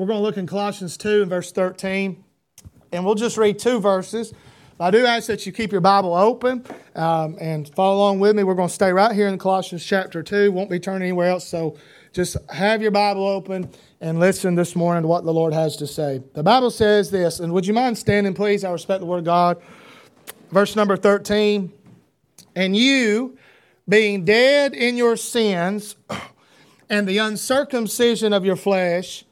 we're going to look in Colossians 2 and verse 13, and we'll just read two verses. I do ask that you keep your Bible open um, and follow along with me. We're going to stay right here in Colossians chapter 2. Won't be turning anywhere else. So just have your Bible open and listen this morning to what the Lord has to say. The Bible says this, and would you mind standing, please? I respect the Word of God. Verse number 13. And you, being dead in your sins and the uncircumcision of your flesh,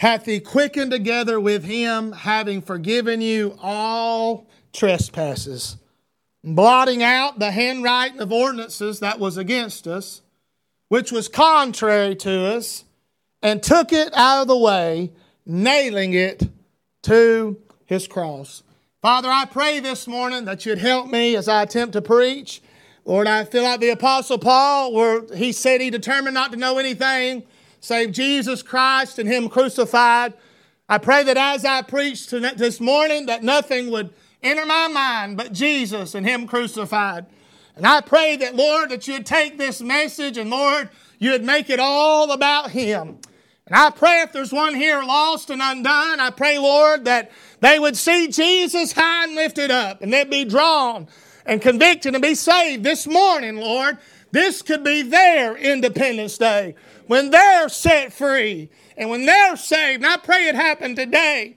hath he quickened together with him, having forgiven you all trespasses, blotting out the handwriting of ordinances that was against us, which was contrary to us, and took it out of the way, nailing it to his cross. Father, I pray this morning that you'd help me as I attempt to preach. Lord, I feel like the Apostle Paul, where he said he determined not to know anything save Jesus Christ and Him crucified. I pray that as I preach this morning, that nothing would enter my mind but Jesus and Him crucified. And I pray that, Lord, that you'd take this message and, Lord, you'd make it all about Him. And I pray if there's one here lost and undone, I pray, Lord, that they would see Jesus high and lifted up and they'd be drawn and convicted and be saved this morning, Lord. This could be their Independence Day when they're set free and when they're saved. And I pray it happen today.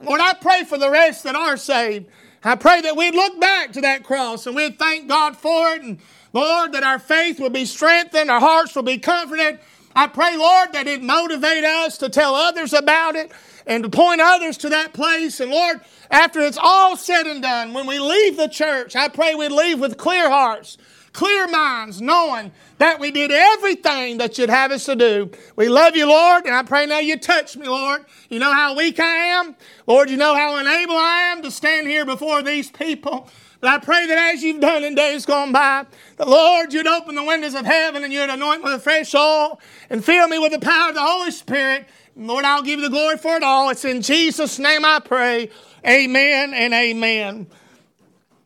Lord, I pray for the rest that are saved. I pray that we'd look back to that cross and we'd thank God for it. And Lord, that our faith would be strengthened, our hearts will be comforted. I pray, Lord, that it motivate us to tell others about it and to point others to that place. And Lord, after it's all said and done, when we leave the church, I pray we'd leave with clear hearts clear minds, knowing that we did everything that you'd have us to do. We love you, Lord, and I pray now you touch me, Lord. You know how weak I am. Lord, you know how unable I am to stand here before these people. But I pray that as you've done in days gone by, the Lord, you'd open the windows of heaven and you'd anoint me with a fresh oil and fill me with the power of the Holy Spirit. Lord, I'll give you the glory for it all. It's in Jesus' name I pray. Amen and amen.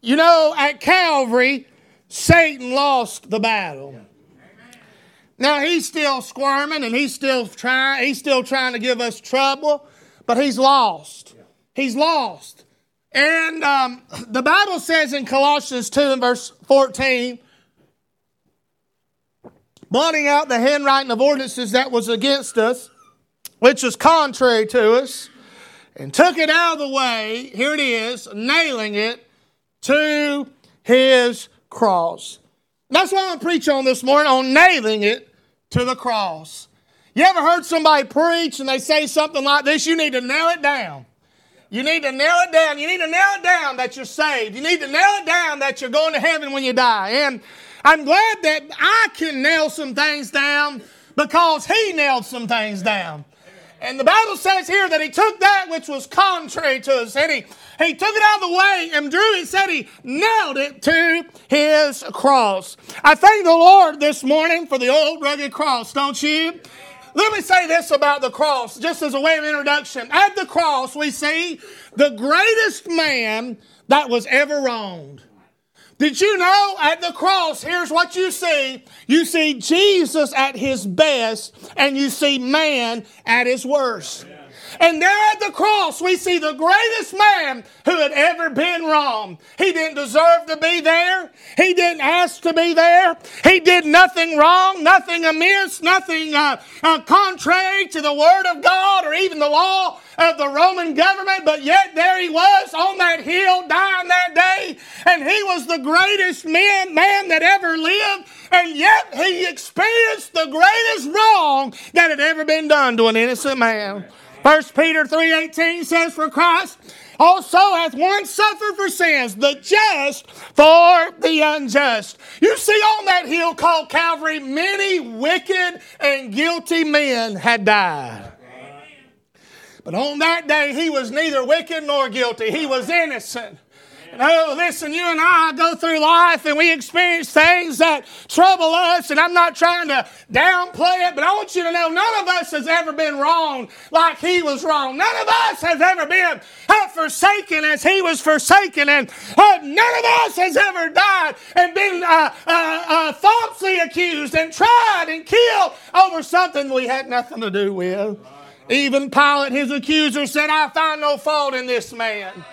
You know, at Calvary, Satan lost the battle. Now he's still squirming and he's still trying, he's still trying to give us trouble, but he's lost. He's lost. And um, the Bible says in Colossians 2 and verse 14, blotting out the handwriting of ordinances that was against us, which was contrary to us, and took it out of the way, here it is, nailing it to his cross. That's what I'm preaching on this morning, on nailing it to the cross. You ever heard somebody preach and they say something like this? You need to nail it down. You need to nail it down. You need to nail it down that you're saved. You need to nail it down that you're going to heaven when you die. And I'm glad that I can nail some things down because He nailed some things down. And the Bible says here that He took that which was contrary to us and He he took it out of the way and Drew, it, said he nailed it to his cross. I thank the Lord this morning for the old rugged cross, don't you? Let me say this about the cross, just as a way of introduction. At the cross, we see the greatest man that was ever wronged. Did you know at the cross, here's what you see. You see Jesus at his best, and you see man at his worst. And there at the cross, we see the greatest man who had ever been wrong. He didn't deserve to be there. He didn't ask to be there. He did nothing wrong, nothing amiss, nothing uh, uh, contrary to the Word of God or even the law of the Roman government. But yet there he was on that hill dying that day. And he was the greatest man, man that ever lived. And yet he experienced the greatest wrong that had ever been done to an innocent man. First Peter 3.18 says, For Christ also hath once suffered for sins, the just for the unjust. You see on that hill called Calvary, many wicked and guilty men had died. But on that day, he was neither wicked nor guilty. He was innocent. Oh, listen, you and I go through life and we experience things that trouble us, and I'm not trying to downplay it, but I want you to know none of us has ever been wrong like he was wrong. None of us has ever been forsaken as he was forsaken, and uh, none of us has ever died and been uh, uh, uh falsely accused and tried and killed over something we had nothing to do with. Even Pilate, his accuser, said, I find no fault in this man.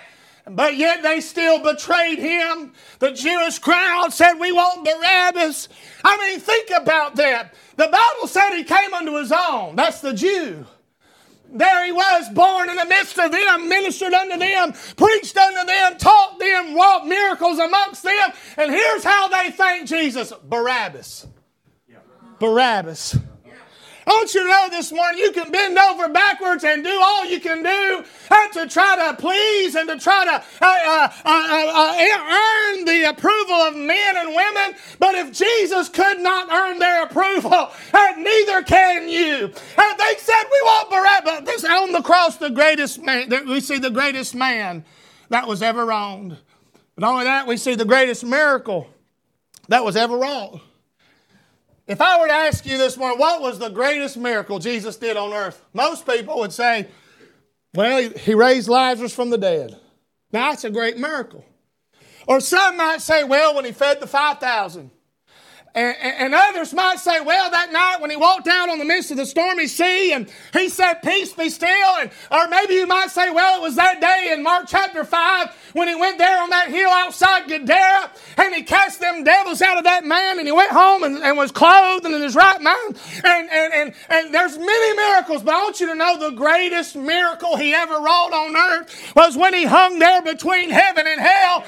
But yet they still betrayed him. The Jewish crowd said, We want Barabbas. I mean, think about that. The Bible said he came unto his own. That's the Jew. There he was, born in the midst of them, ministered unto them, preached unto them, taught them, wrought miracles amongst them. And here's how they thank Jesus Barabbas. Barabbas. I want you to know this morning you can bend over backwards and do all you can do uh, to try to please and to try to uh, uh, uh, uh earn the approval of men and women. But if Jesus could not earn their approval, uh, neither can you. they said, We want Barabbas. This on the cross, the greatest man, we see the greatest man that was ever wronged. But only that, we see the greatest miracle that was ever wrought. If I were to ask you this morning, what was the greatest miracle Jesus did on earth? Most people would say, well, he raised Lazarus from the dead. Now, that's a great miracle. Or some might say, well, when he fed the 5,000. And, and, others might say, well, that night when he walked out on the midst of the stormy sea and he said, Peace be still. And, or maybe you might say, well, it was that day in Mark chapter 5 when he went there on that hill outside Gadara and he cast them devils out of that man and he went home and, and was clothed and in his right mind. And, and, and, and there's many miracles, but I want you to know the greatest miracle he ever wrought on earth was when he hung there between heaven and hell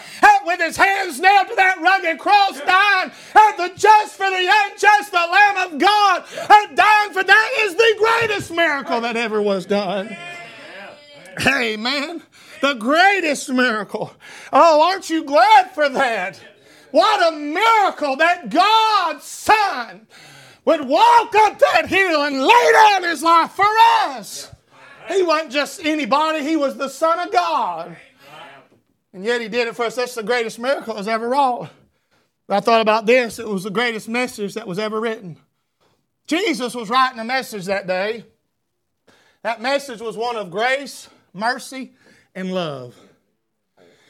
with his hands nailed to that rugged cross, dying at the just for the unjust, the Lamb of God, and dying for that is the greatest miracle that ever was done. Amen. The greatest miracle. Oh, aren't you glad for that? What a miracle that God's Son would walk up that hill and lay down his life for us. He wasn't just anybody, he was the Son of God. And yet he did it for us. That's the greatest miracle that's ever wrought. I thought about this. It was the greatest message that was ever written. Jesus was writing a message that day. That message was one of grace, mercy, and love.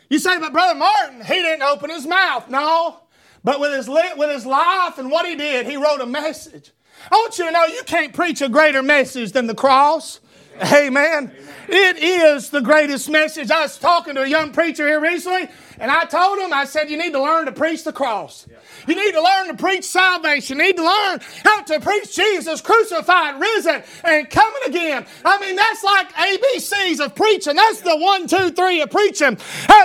You say, but Brother Martin, he didn't open his mouth. No. But with his, with his life and what he did, he wrote a message. I want you to know you can't preach a greater message than the cross. Amen. It is the greatest message. I was talking to a young preacher here recently, and I told him, I said, you need to learn to preach the cross. You need to learn to preach salvation. You need to learn how to preach Jesus crucified, risen, and coming again. I mean, that's like ABCs of preaching. That's the one, two, three of preaching.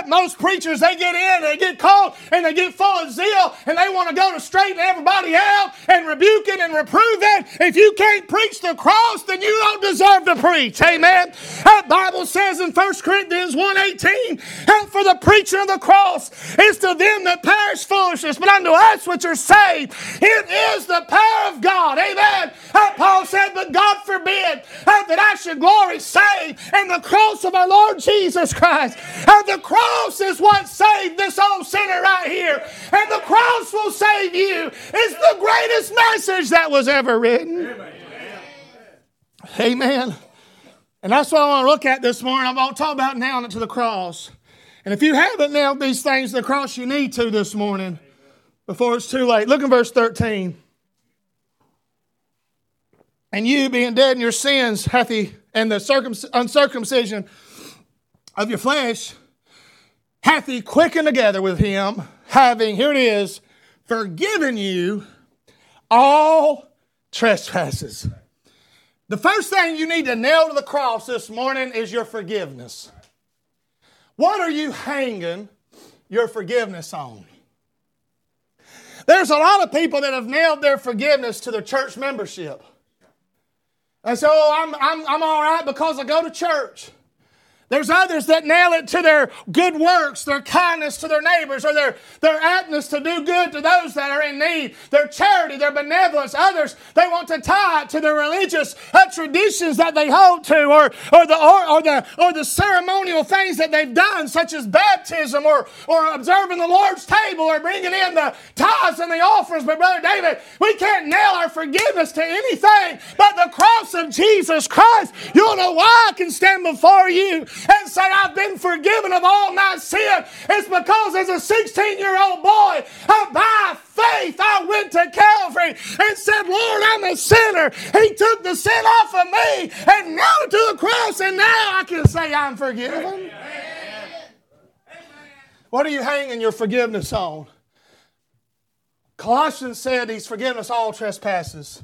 most preachers, they get in, they get called, and they get full of zeal, and they want to go to straighten everybody out and rebuke it and reprove it. If you can't preach the cross, then you don't deserve to preach. Amen. That Bible says in 1 Corinthians 1.18, for the preaching of the cross is to them that perish foolishness, but unto us which are saved, it is the power of God. Amen. Uh, Paul said, But God forbid uh, that I should glory save in the cross of our Lord Jesus Christ. Uh, the cross is what saved this old sinner right here, and the cross will save you. It's the greatest message that was ever written. Amen. Amen. And that's what I want to look at this morning. I'm going to talk about nailing it to the cross. And if you haven't nailed these things to the cross, you need to this morning before it's too late. Look in verse 13. And you, being dead in your sins, hath he, and the circum- uncircumcision of your flesh, hath he quickened together with him, having, here it is, forgiven you all trespasses. The first thing you need to nail to the cross this morning is your forgiveness. What are you hanging your forgiveness on? There's a lot of people that have nailed their forgiveness to their church membership. And so I'm, I'm, I'm all right because I go to church. There's others that nail it to their good works, their kindness to their neighbors, or their, their aptness to do good to those that are in need, their charity, their benevolence. Others, they want to tie it to their religious uh, traditions that they hold to, or, or, the, or, or, the, or the ceremonial things that they've done, such as baptism, or, or observing the Lord's table, or bringing in the tithes and the offerings. But, Brother David, we can't nail our forgiveness to anything but the cross of Jesus Christ. You'll know why? I can stand before you and say, I've been forgiven of all my sin, it's because as a 16 year old boy, by faith, I went to Calvary and said, Lord, I'm a sinner. He took the sin off of me and nailed it to the cross, and now I can say I'm forgiven. What are you hanging your forgiveness on? Colossians said he's forgiven us all trespasses.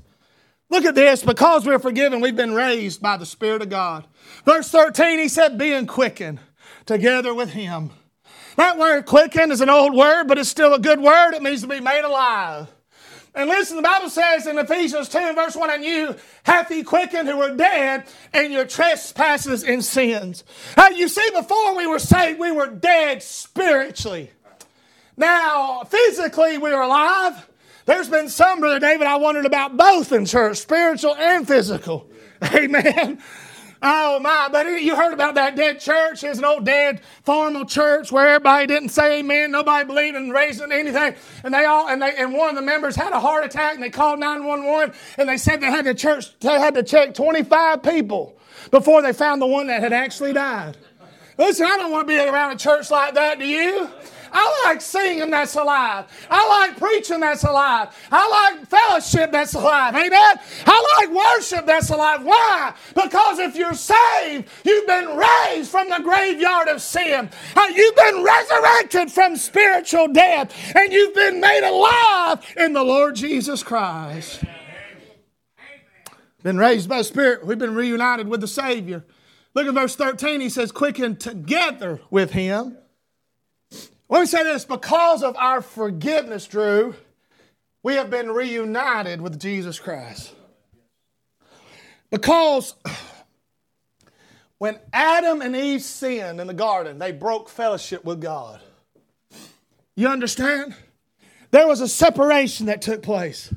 Look at this. Because we're forgiven, we've been raised by the Spirit of God. Verse 13, he said, being quickened together with him. That word quickened is an old word, but it's still a good word. It means to be made alive. And listen, the Bible says in Ephesians 2 verse 1, and you hath he quickened who were dead in your trespasses and sins. Now, you see, before we were saved, we were dead spiritually. Now, physically, we are alive. There's been some, Brother David, I wondered about both in church, spiritual and physical. Amen. Oh my, but you heard about that dead church. It's an old dead formal church where everybody didn't say amen, nobody believed in raising anything. And they all and they and one of the members had a heart attack and they called 911 and they said they had the church they had to check 25 people before they found the one that had actually died. Listen, I don't want to be around a church like that, do you? I like singing that's alive. I like preaching that's alive. I like fellowship that's alive. Amen. I like worship that's alive. Why? Because if you're saved, you've been raised from the graveyard of sin. Uh, you've been resurrected from spiritual death. And you've been made alive in the Lord Jesus Christ. Been raised by the Spirit. We've been reunited with the Savior. Look at verse 13. He says, Quicken together with Him let me say this because of our forgiveness, Drew, we have been reunited with Jesus Christ. Because when Adam and Eve sinned in the garden, they broke fellowship with God. You understand? There was a separation that took place.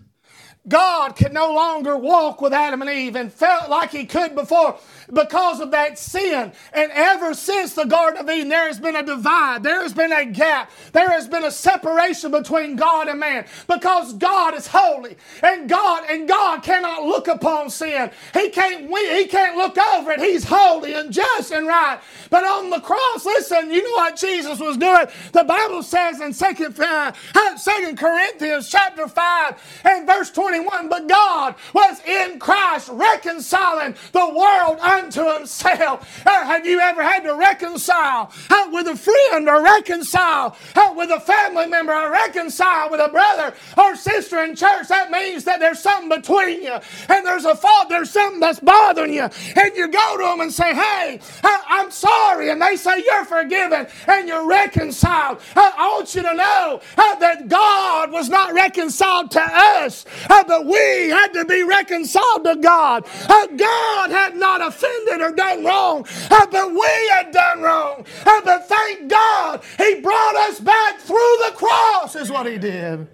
God could no longer walk with Adam and Eve and felt like he could before because of that sin. And ever since the Garden of Eden, there has been a divide, there has been a gap, there has been a separation between God and man because God is holy and God and God cannot look upon sin. He can't he can't look over it. He's holy and just and right. But on the cross, listen, you know what Jesus was doing? The Bible says in Second uh, Second Corinthians chapter 5 and verse 21, but God was in Christ reconciling the world unto himself. Uh, have you ever had to reconcile uh, with a friend or reconcile uh, with a family member or reconcile with a brother or sister in church? That means that there's something between you and there's a fault, there's something that's bothering you. And you go to them and say, Hey, I'm sorry. And they say, You're forgiven and you're reconciled. I want you to know that God was not reconciled to us but we had to be reconciled to God. Uh, God had not offended or done wrong, uh, but we had done wrong. Uh, but thank God, He brought us back through the cross, is what He did.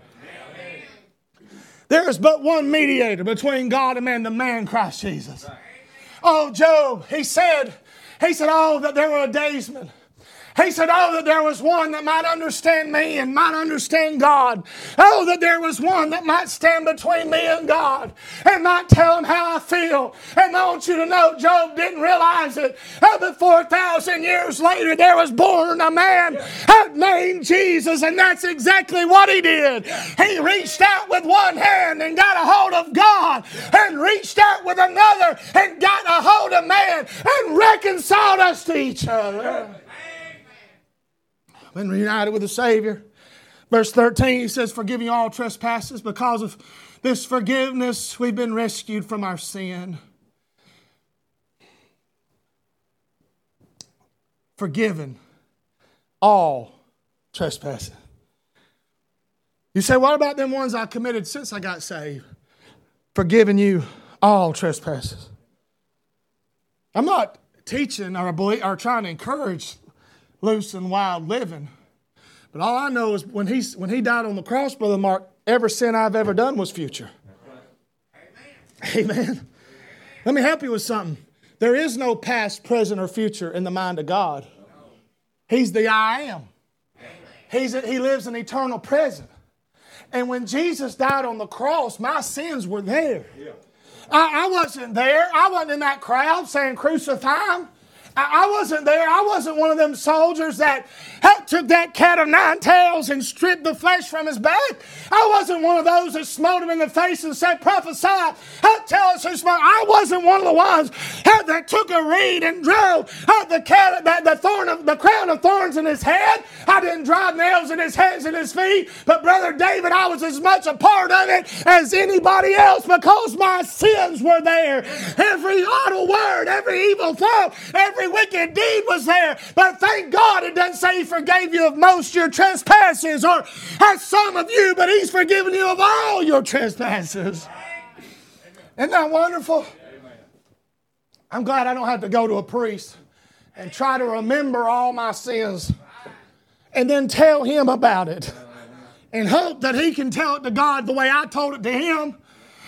There is but one mediator between God and man, the man Christ Jesus. Oh, Job, he said, he said, oh, that there were a daysman he said, Oh, that there was one that might understand me and might understand God. Oh, that there was one that might stand between me and God and might tell him how I feel. And I want you to know, Job didn't realize it. Oh, but 4,000 years later, there was born a man named Jesus, and that's exactly what he did. He reached out with one hand and got a hold of God, and reached out with another and got a hold of man and reconciled us to each other been reunited with the Savior. Verse 13, he says, Forgiving all trespasses, because of this forgiveness, we've been rescued from our sin. Forgiven all trespasses. You say, What about them ones I committed since I got saved? Forgiving you all trespasses. I'm not teaching or, or trying to encourage loose and wild living. But all I know is when, he's, when he died on the cross, Brother Mark, every sin I've ever done was future. Amen. Amen. Let me help you with something. There is no past, present, or future in the mind of God. He's the I am. He's a, he lives in eternal present. And when Jesus died on the cross, my sins were there. I, I wasn't there. I wasn't in that crowd saying, Crucify him. I, wasn't there. I wasn't one of them soldiers that took that cat of nine tails and stripped the flesh from his back. I wasn't one of those that smote him in the face and said, prophesy, tell us who smote. I wasn't one of the ones that took a reed and drove the cat, the thorn of the crown of thorns in his head. I didn't drive nails in his hands and his feet, but brother David, I was as much a part of it as anybody else because my sins were there. Every idle word, every evil thought, every wicked deed was there. But thank God it doesn't say He forgave you of most your trespasses or has some of you, but He's forgiven you of all your trespasses. Isn't that wonderful? I'm glad I don't have to go to a priest and try to remember all my sins and then tell him about it and hope that he can tell it to God the way I told it to him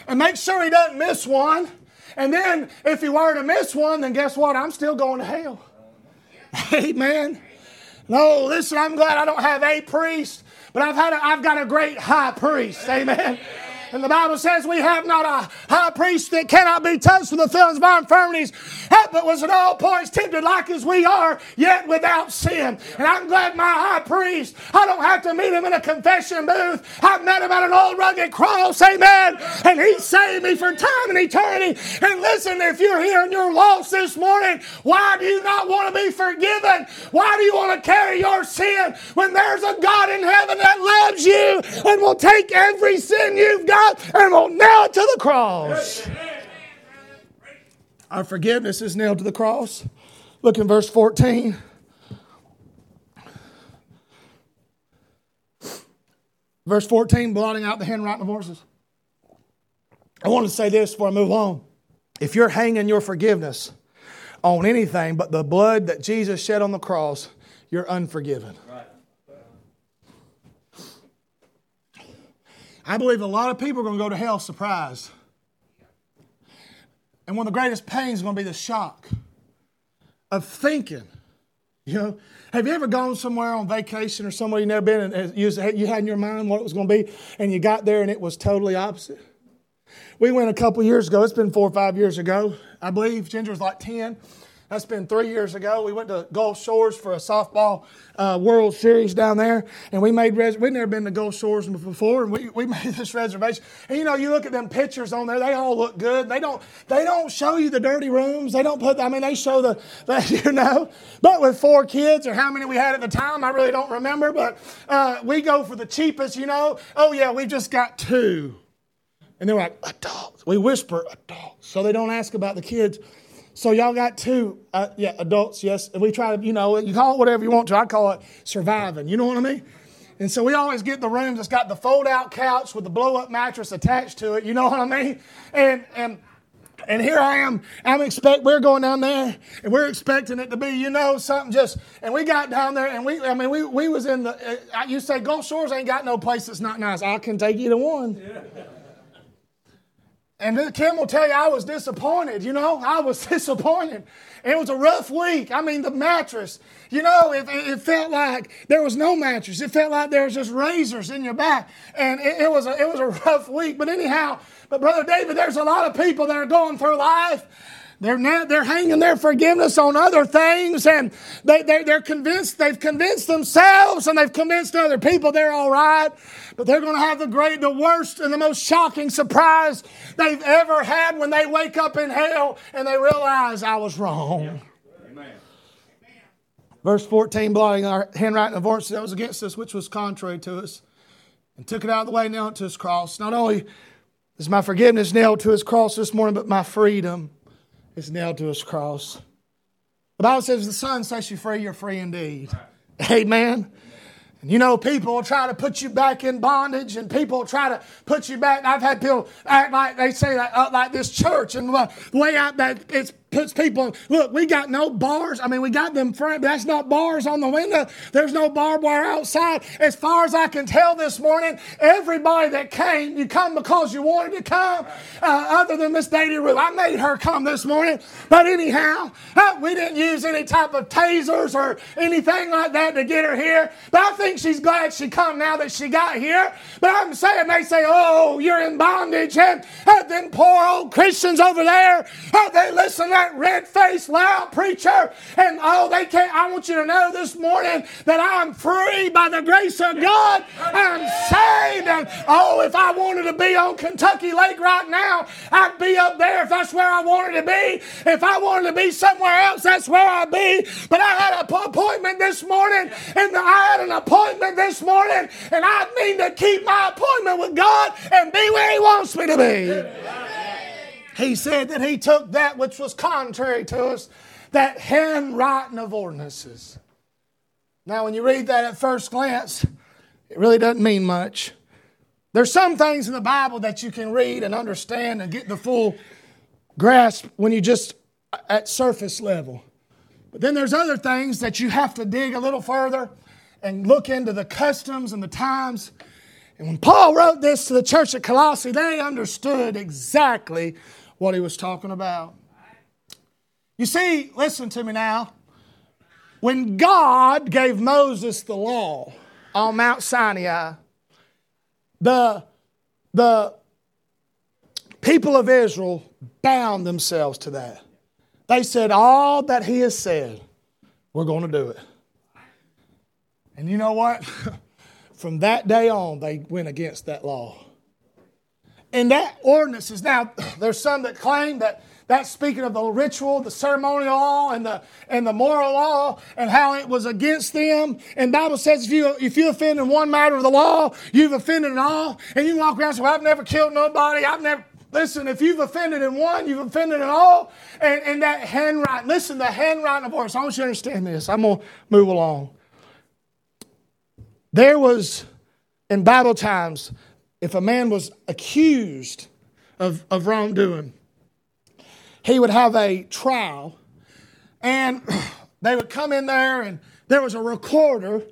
and make sure he doesn't miss one and then if he were to miss one, then guess what? I'm still going to hell. Amen. No, listen, I'm glad I don't have a priest, but I've had a, I've got a great high priest. Amen. And the Bible says we have not a high priest that cannot be touched with the feelings of our infirmities, but was at all points tempted like as we are, yet without sin. And I'm glad my high priest, I don't have to meet him in a confession booth. I met him at an old rugged cross, amen. And he saved me for time and eternity. And listen, if you're here and you're lost this morning, why do you not want to be forgiven? Why do you want to carry your sin when there's a God in heaven that loves you and will take every sin you've got? And will nail it to the cross. Our forgiveness is nailed to the cross. Look in verse 14. Verse 14, blotting out the handwriting of horses. I want to say this before I move on. If you're hanging your forgiveness on anything but the blood that Jesus shed on the cross, you're unforgiven. Right. I believe a lot of people are going to go to hell surprised. And one of the greatest pains is going to be the shock of thinking. You know, have you ever gone somewhere on vacation or somewhere you've never been and you had in your mind what it was going to be, and you got there and it was totally opposite? We went a couple years ago. It's been four or five years ago, I believe. Ginger was like 10. That's been three years ago. We went to Gulf Shores for a softball uh, World Series down there, and we made res- we'd never been to Gulf Shores before, and we, we made this reservation. And you know, you look at them pictures on there; they all look good. They don't they don't show you the dirty rooms. They don't put. I mean, they show the, the you know. But with four kids, or how many we had at the time, I really don't remember. But uh, we go for the cheapest. You know. Oh yeah, we just got two. And they're like, adults. We whisper adults. So they don't ask about the kids. So y'all got two, uh, yeah, adults, yes. And we try to, you know, you call it whatever you want to. I call it surviving. You know what I mean? And so we always get the rooms that's got the fold-out couch with the blow-up mattress attached to it. You know what I mean? And and and here I am. I'm expect we're going down there, and we're expecting it to be, you know, something just. And we got down there, and we, I mean, we we was in the. Uh, you say Gulf Shores ain't got no place that's not nice. I can take you to one. Yeah. And Kim will tell you I was disappointed. You know, I was disappointed. It was a rough week. I mean, the mattress, you know, it, it, felt like there was no mattress. It felt like there was just razors in your back. And it, it, was a, it was a rough week. But anyhow, but Brother David, there's a lot of people that are going through life they're now they're hanging their forgiveness on other things, and they, they, they're convinced they've convinced themselves and they've convinced other people they're all right, but they're going to have the great, the worst, and the most shocking surprise they've ever had when they wake up in hell and they realize I was wrong. Amen. Verse 14, blotting our handwriting of ordinance that was against us, which was contrary to us, and took it out of the way, nailed it to his cross. Not only is my forgiveness nailed to his cross this morning, but my freedom is nailed to his cross. The Bible says, the Son sets you free, you're free indeed. Amen. And you know, people will try to put you back in bondage, and people try to put you back. I've had people act like they say that, uh, like this church, and the way I, that it's puts people. Look, we got no bars. I mean, we got them front, that's not bars on the window. There's no barbed wire outside. As far as I can tell this morning, everybody that came, you come because you wanted to come, uh, other than Miss Daddy Ruth. I made her come this morning. But anyhow, uh, we didn't use any type of tasers or anything like that to get her here. But I think she's glad she come now that she got here. But I'm saying they say, oh, you're in bondage. And uh, then poor old Christians over there, uh, they listen to that red faced, loud preacher. And oh, they can't. I want you to know this morning that I'm free by the grace of God. I'm saved. And oh, if I wanted to be on Kentucky Lake right now, I'd be up there if that's where I wanted to be. If I wanted to be somewhere else, that's where I'd be. But I had an appointment this morning, and I had an appointment this morning, and I mean to keep my appointment with God and be where He wants me to be. He said that He took that which was contrary to us, that handwriting of ordinances. Now, when you read that at first glance, it really doesn't mean much. There's some things in the Bible that you can read and understand and get the full grasp when you just uh, at surface level. But then there's other things that you have to dig a little further and look into the customs and the times. And when Paul wrote this to the church at Colossae, they understood exactly what he was talking about. You see, listen to me now. When God gave Moses the law on Mount Sinai, the, the people of Israel bound themselves to that. They said, All that he has said, we're going to do it. And you know what? From that day on, they went against that law. And that ordinance is now, there's some that claim that that's speaking of the ritual, the ceremonial law, and the and the moral law, and how it was against them. And Bible says if you if you offend in one matter of the law, you've offended in all. And you walk around and say, Well, I've never killed nobody, I've never Listen, if you've offended in one, you've offended in all. And, and that handwriting, listen, the handwriting of ordinance. I want you to understand this. I'm going to move along. There was, in Bible times, if a man was accused of, of wrongdoing, he would have a trial, and they would come in there, and there was a recorder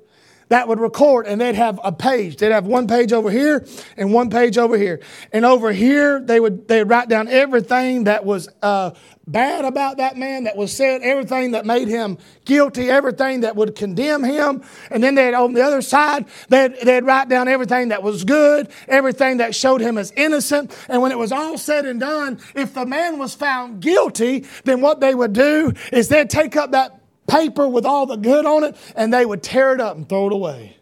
that would record and they'd have a page. They'd have one page over here and one page over here. And over here, they would they'd write down everything that was uh, bad about that man, that was said, everything that made him guilty, everything that would condemn him. And then they'd, on the other side, they'd, they'd write down everything that was good, everything that showed him as innocent. And when it was all said and done, if the man was found guilty, then what they would do is they'd take up that paper with all the good on it, and they would tear it up and throw it away.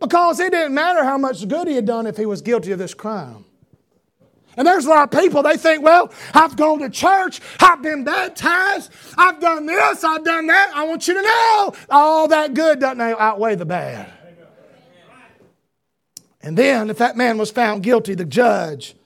Because it didn't matter how much good he had done if he was guilty of this crime. And there's a lot of people, they think, well, I've gone to church, I've been baptized, I've done this, I've done that. I want you to know all that good doesn't outweigh the bad. And then, if that man was found guilty, the judge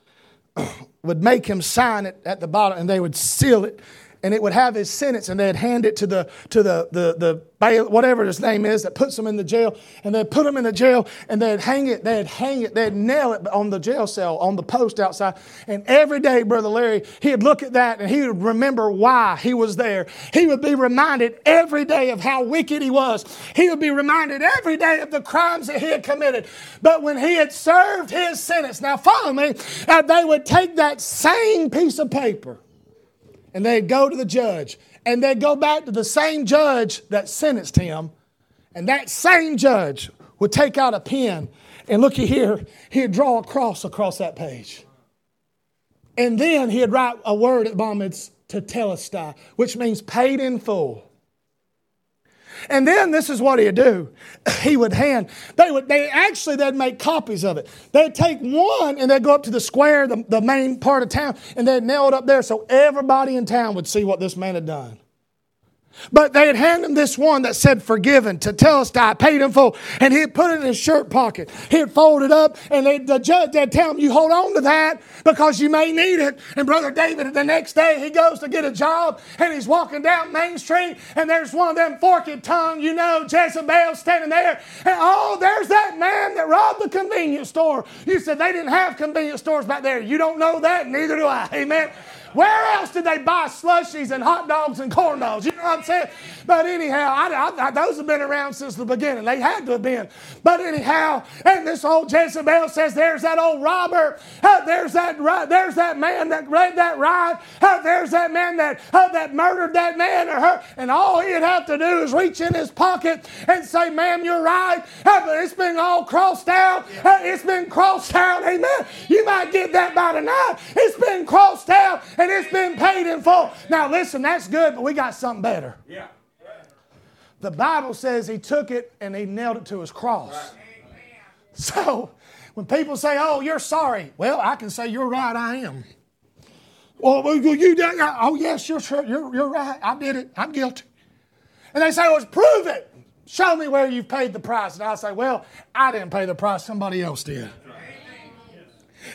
would make him sign it at the bottom and they would seal it and it would have his sentence, and they'd hand it to the to the the the bail, whatever his name is that puts him in the jail, and they'd put him in the jail, and they'd hang it, they'd hang it, they'd nail it on the jail cell on the post outside, and every day, brother Larry, he'd look at that and he would remember why he was there. He would be reminded every day of how wicked he was. He would be reminded every day of the crimes that he had committed. But when he had served his sentence, now follow me, uh, they would take that same piece of paper and they'd go to the judge. And they'd go back to the same judge that sentenced him. And that same judge would take out a pen. And looky here he'd draw a cross across that page. And then he'd write a word at the bottom it's which means paid in full and then this is what he'd do. He would hand, they would, they actually, they'd make copies of it. They'd take one and they'd go up to the square, the, the main part of town, and they'd nail it up there so everybody in town would see what this man had done. But they had handed him this one that said forgiven tetelestai paid in full. And he'd put it in his shirt pocket. He'd fold it up and they, the judge would tell him, you hold on to that because you may need it. And Brother David, the next day, he goes to get a job and he's walking down Main Street and there's one of them forked tongue, you know, Jezebel standing there. And oh, there's that man that robbed the convenience store. You said they didn't have convenience stores back there. You don't know that, neither do I. Amen. Where else did they buy slushies and hot dogs and corn dogs? You know what I'm saying? But anyhow, I, I, those have been around since the beginning. They had to have been. But anyhow, and this old Jezebel says, "There's that old robber. Uh, there's that. There's that man that read that ride. Uh, there's that man that that murdered that man or her." And all he'd have to do is reach in his pocket and say, "Ma'am, you're right. But it's been all crossed out. It's been crossed out. Amen. You might get that by tonight. It's been crossed out and it's been paid in full. Now listen, that's good, but we got something better. Yeah." The Bible says he took it and he nailed it to his cross. So when people say, oh, you're sorry, well, I can say, you're right, I am. Well, you did, uh, oh, yes, you're, you're, you're right, I did it, I'm guilty. And they say, oh, well, prove it. Show me where you've paid the price. And I say, well, I didn't pay the price, somebody else did.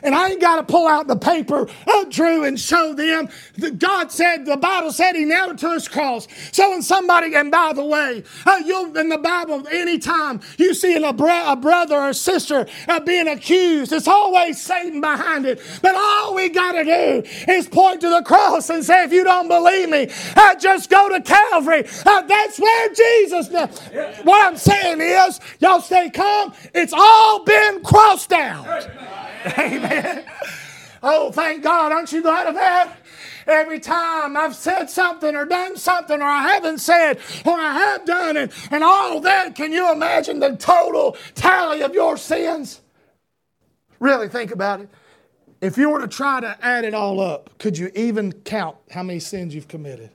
And I ain't got to pull out the paper of Drew and show them. that God said, the Bible said he nailed to his cross. So when somebody, and by the way, uh, you'll, in the Bible, anytime you see a, bro- a brother or sister uh, being accused, it's always Satan behind it. But all we got to do is point to the cross and say, if you don't believe me, uh, just go to Calvary. Uh, that's where Jesus, what I'm saying is, y'all stay calm. It's all been crossed out. Amen. Oh, thank God. Aren't you glad of that? Every time I've said something or done something or I haven't said or I have done it and all that, can you imagine the total tally of your sins? Really think about it. If you were to try to add it all up, could you even count how many sins you've committed?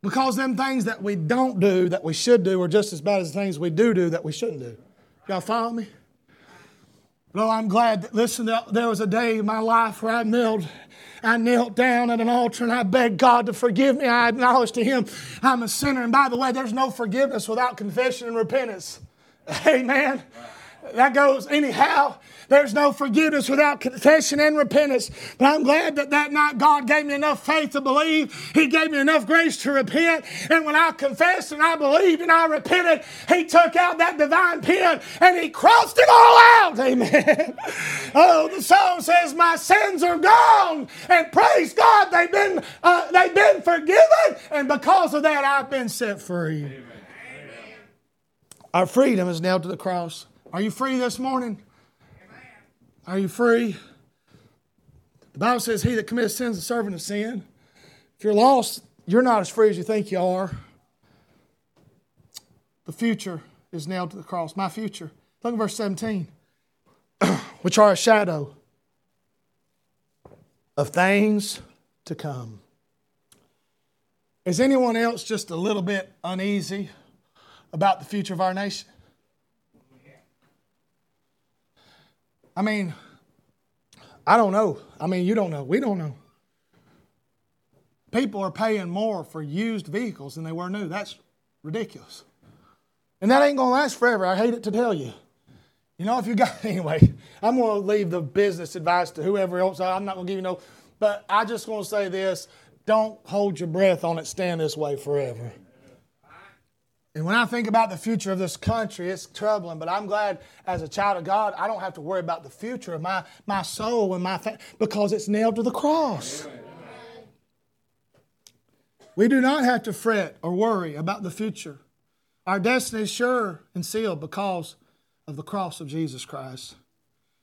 Because them things that we don't do that we should do are just as bad as the things we do do that we shouldn't do. Y'all follow me? Well, I'm glad that, listen, there was a day in my life where I knelt, I knelt down at an altar and I begged God to forgive me. I acknowledged to Him I'm a sinner. And by the way, there's no forgiveness without confession and repentance. Amen. That goes anyhow. There's no forgiveness without confession and repentance. But I'm glad that that night God gave me enough faith to believe. He gave me enough grace to repent. And when I confessed and I believed and I repented, He took out that divine pen and He crossed it all out. Amen. oh, the song says, My sins are gone. And praise God, they've been, uh, they've been forgiven. And because of that, I've been set free. Amen. Our freedom is nailed to the cross. Are you free this morning? Are you free? The Bible says, He that commits sin is a servant of sin. If you're lost, you're not as free as you think you are. The future is nailed to the cross. My future. Look at verse 17. Which are a shadow of things to come. Is anyone else just a little bit uneasy about the future of our nation? I mean, I don't know. I mean, you don't know. We don't know. People are paying more for used vehicles than they were new. That's ridiculous. And that ain't going to last forever. I hate it to tell you. You know, if you got, anyway, I'm going to leave the business advice to whoever else. I'm not going to give you no, but I just want to say this don't hold your breath on it, stand this way forever. And when I think about the future of this country, it's troubling. But I'm glad as a child of God, I don't have to worry about the future of my, my soul and my fa- because it's nailed to the cross. We do not have to fret or worry about the future. Our destiny is sure and sealed because of the cross of Jesus Christ.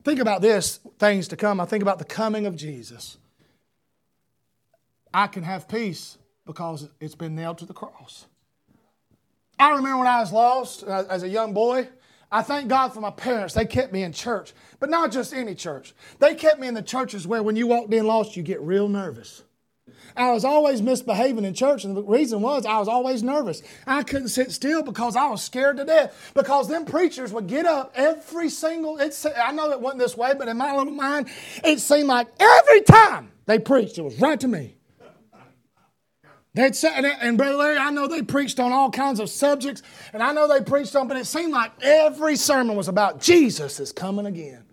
Think about this things to come. I think about the coming of Jesus. I can have peace because it's been nailed to the cross. I remember when I was lost uh, as a young boy. I thank God for my parents. They kept me in church, but not just any church. They kept me in the churches where when you walked in lost, you get real nervous. I was always misbehaving in church, and the reason was I was always nervous. I couldn't sit still because I was scared to death. Because them preachers would get up every single. It's, I know it wasn't this way, but in my little mind, it seemed like every time they preached, it was right to me. They'd and Brother Larry, I know they preached on all kinds of subjects, and I know they preached on, but it seemed like every sermon was about Jesus is coming again.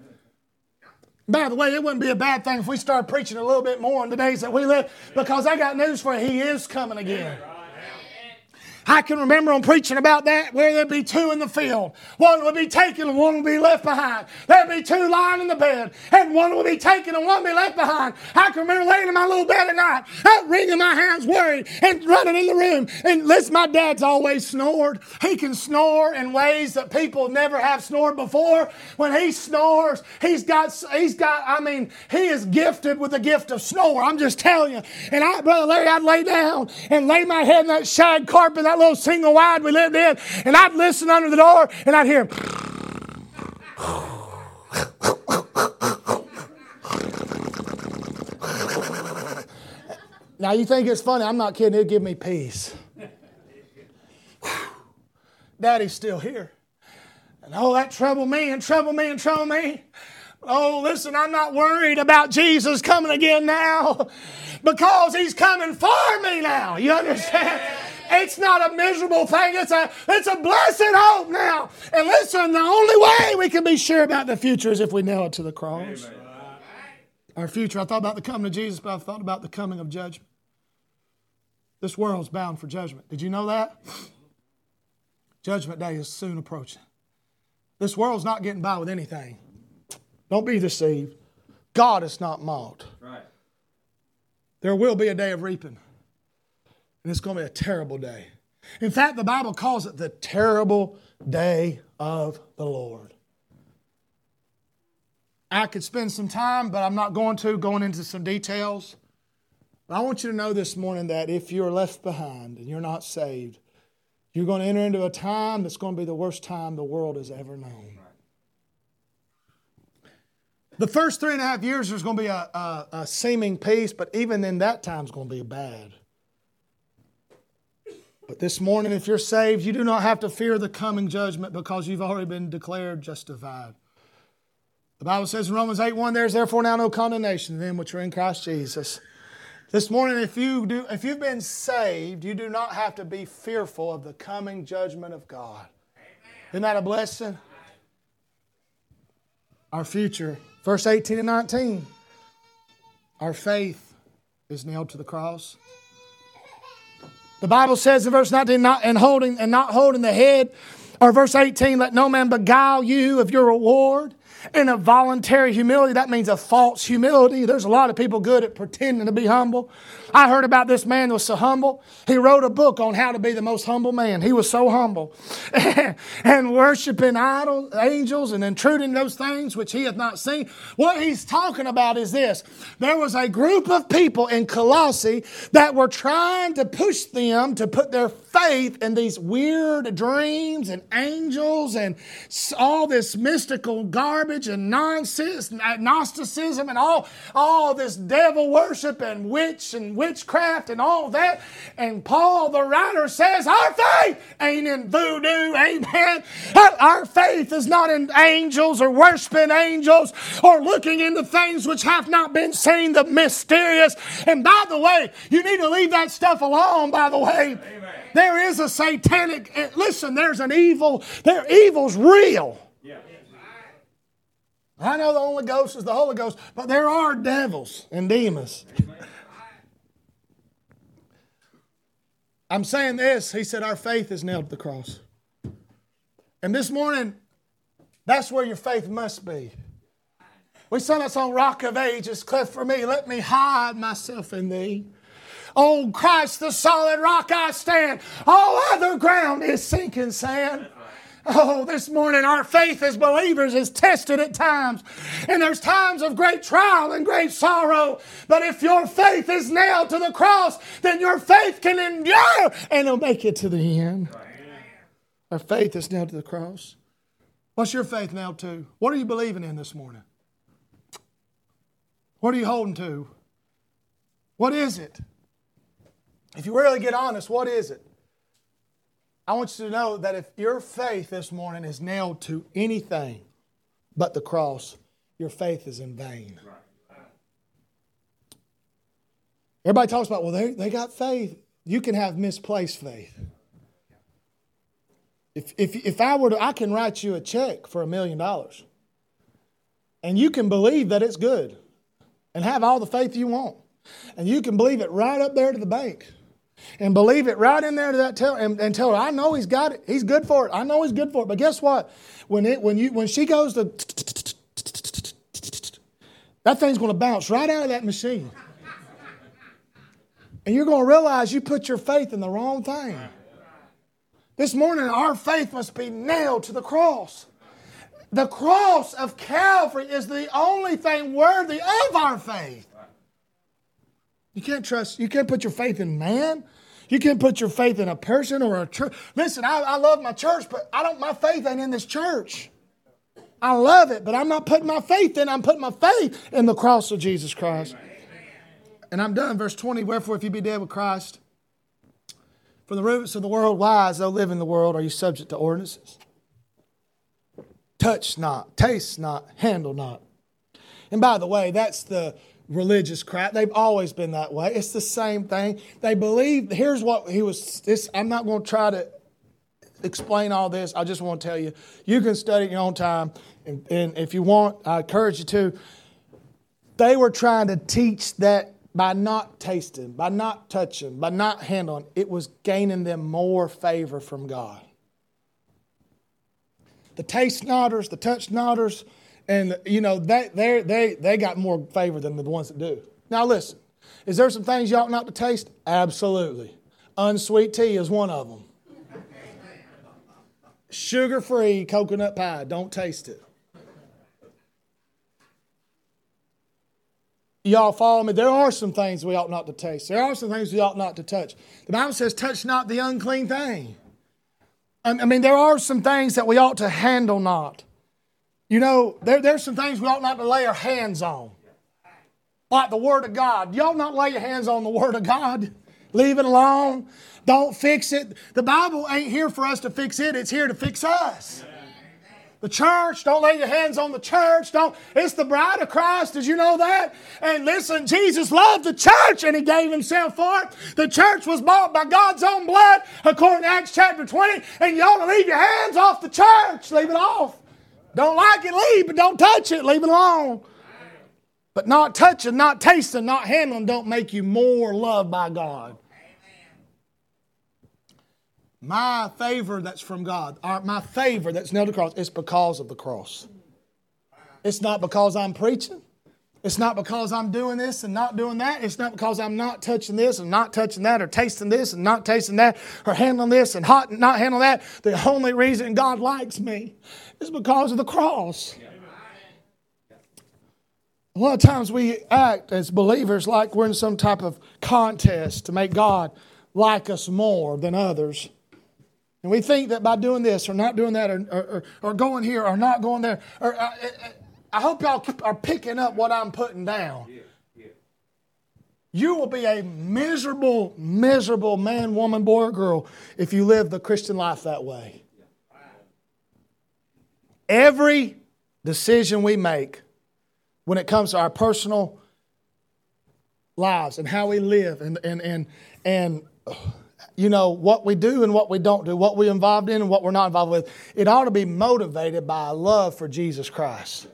By the way, it wouldn't be a bad thing if we started preaching a little bit more in the days that we live, because I got news for you. He is coming again. I can remember on preaching about that where there'd be two in the field. One would be taken and one would be left behind. There'd be two lying in the bed and one would be taken and one would be left behind. I can remember laying in my little bed at night, wringing my hands worried and running in the room. And listen, my dad's always snored. He can snore in ways that people never have snored before. When he snores, he's got, he's got, I mean, he is gifted with the gift of snore. I'm just telling you. And I, Brother Larry, I'd lay down and lay my head in that shag carpet, that little single wide we lived in, and I'd listen under the door and I'd hear. him. Now you think it's funny? I'm not kidding. It'd give me peace. Daddy's still here. And oh, that trouble me and trouble me and trouble me. Oh, listen, I'm not worried about Jesus coming again now because he's coming for me now. You understand? It's not a miserable thing. It's a, it's a blessed hope now. And listen, the only way we can be sure about the future is if we nail it to the cross. Amen. Our future. I thought about the coming of Jesus, but I thought about the coming of judgment. This world's bound for judgment. Did you know that? Judgment day is soon approaching. This world's not getting by with anything. Don't be deceived. God is not mocked. Right. There will be a day of reaping. And it's going to be a terrible day. In fact, the Bible calls it the terrible day of the Lord. I could spend some time, but I'm not going to, going into some details. But I want you to know this morning that if you're left behind and you're not saved, you're going to enter into a time that's going to be the worst time the world has ever known. The first three and a half years, there's going to be a, a, a seeming peace, but even in that time, it's going to be bad. But this morning, if you're saved, you do not have to fear the coming judgment because you've already been declared justified. The Bible says in Romans 8 1, there's therefore now no condemnation to them which are in Christ Jesus. This morning, if, you do, if you've been saved, you do not have to be fearful of the coming judgment of God. Isn't that a blessing? Our future. Verse 18 and 19. Our faith is nailed to the cross. The Bible says in verse 19, not, and holding and not holding the head, or verse 18, let no man beguile you of your reward in a voluntary humility. That means a false humility. There's a lot of people good at pretending to be humble. I heard about this man that was so humble. He wrote a book on how to be the most humble man. He was so humble. and worshiping idols, angels, and intruding those things which he hath not seen. What he's talking about is this. There was a group of people in Colossae that were trying to push them to put their faith in these weird dreams and angels and all this mystical garbage and nonsense, Gnosticism and all, all this devil worship and witch and witchcraft and all that. And Paul, the writer, says, Our faith ain't in voodoo, amen. Our faith is not in angels or worshiping angels or looking into things which have not been seen, the mysterious. And by the way, you need to leave that stuff alone, by the way. Amen. There is a satanic, listen, there's an evil, there evil's real. Yeah. I know the Holy Ghost is the Holy Ghost, but there are devils and demons. I'm saying this. He said, Our faith is nailed to the cross. And this morning, that's where your faith must be. We sung that song, Rock of Ages, cleft for me. Let me hide myself in thee. Oh, Christ, the solid rock I stand. All other ground is sinking sand. Oh, this morning our faith as believers is tested at times. And there's times of great trial and great sorrow. But if your faith is nailed to the cross, then your faith can endure and it'll make it to the end. Our faith is nailed to the cross. What's your faith nailed to? What are you believing in this morning? What are you holding to? What is it? If you really get honest, what is it? I want you to know that if your faith this morning is nailed to anything but the cross, your faith is in vain. Everybody talks about, well, they, they got faith. You can have misplaced faith. If, if, if I were to, I can write you a check for a million dollars. And you can believe that it's good and have all the faith you want. And you can believe it right up there to the bank. And believe it right in there to that tell and, and tell her, I know he's got it. He's good for it. I know he's good for it. But guess what? When it when you when she goes to that thing's going to bounce right out of that machine. And you're going to realize you put your faith in the wrong thing. This morning, our faith must be nailed to the cross. The cross of Calvary is the only thing worthy of our faith. You can't trust, you can't put your faith in man. You can't put your faith in a person or a church. Listen, I, I love my church, but I don't my faith ain't in this church. I love it, but I'm not putting my faith in, I'm putting my faith in the cross of Jesus Christ. And I'm done. Verse 20, wherefore if you be dead with Christ, from the roots of the world, as though live in the world, are you subject to ordinances? Touch not, taste not, handle not. And by the way, that's the religious crap. They've always been that way. It's the same thing. They believe, here's what he was, this, I'm not going to try to explain all this. I just want to tell you, you can study in your own time. And, and if you want, I encourage you to. They were trying to teach that by not tasting, by not touching, by not handling, it was gaining them more favor from God. The taste nodders, the touch nodders, and you know, they, they, they, they got more favor than the ones that do. Now, listen, is there some things you ought not to taste? Absolutely. Unsweet tea is one of them. Sugar free coconut pie, don't taste it. Y'all follow me? There are some things we ought not to taste. There are some things we ought not to touch. The Bible says, touch not the unclean thing. I mean, there are some things that we ought to handle not. You know, there, there's some things we ought not to lay our hands on. Like the Word of God. Y'all not lay your hands on the Word of God. Leave it alone. Don't fix it. The Bible ain't here for us to fix it, it's here to fix us. The church, don't lay your hands on the church. Don't. It's the bride of Christ. Did you know that? And listen, Jesus loved the church and he gave himself for it. The church was bought by God's own blood, according to Acts chapter 20. And you ought to leave your hands off the church. Leave it off. Don't like it, leave, but don't touch it. Leave it alone. But not touching, not tasting, not handling don't make you more loved by God. My favor that's from God, my favor that's nailed to the cross, is because of the cross. It's not because I'm preaching. It's not because I'm doing this and not doing that. It's not because I'm not touching this and not touching that, or tasting this and not tasting that, or handling this and hot and not handling that. The only reason God likes me is because of the cross. A lot of times we act as believers like we're in some type of contest to make God like us more than others. And we think that by doing this or not doing that or, or, or going here or not going there, or uh, I hope y'all are picking up what I'm putting down. You will be a miserable, miserable man, woman, boy, or girl if you live the Christian life that way. Every decision we make when it comes to our personal lives and how we live and, and, and, and uh, you know, what we do and what we don't do, what we're involved in and what we're not involved with, it ought to be motivated by a love for Jesus Christ.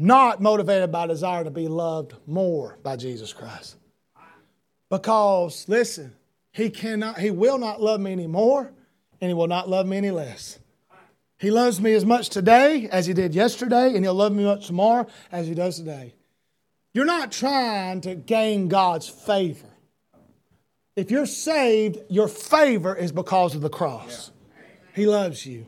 Not motivated by desire to be loved more by Jesus Christ. Because, listen, he cannot, he will not love me anymore, and he will not love me any less. He loves me as much today as he did yesterday, and he'll love me much tomorrow as he does today. You're not trying to gain God's favor. If you're saved, your favor is because of the cross. He loves you.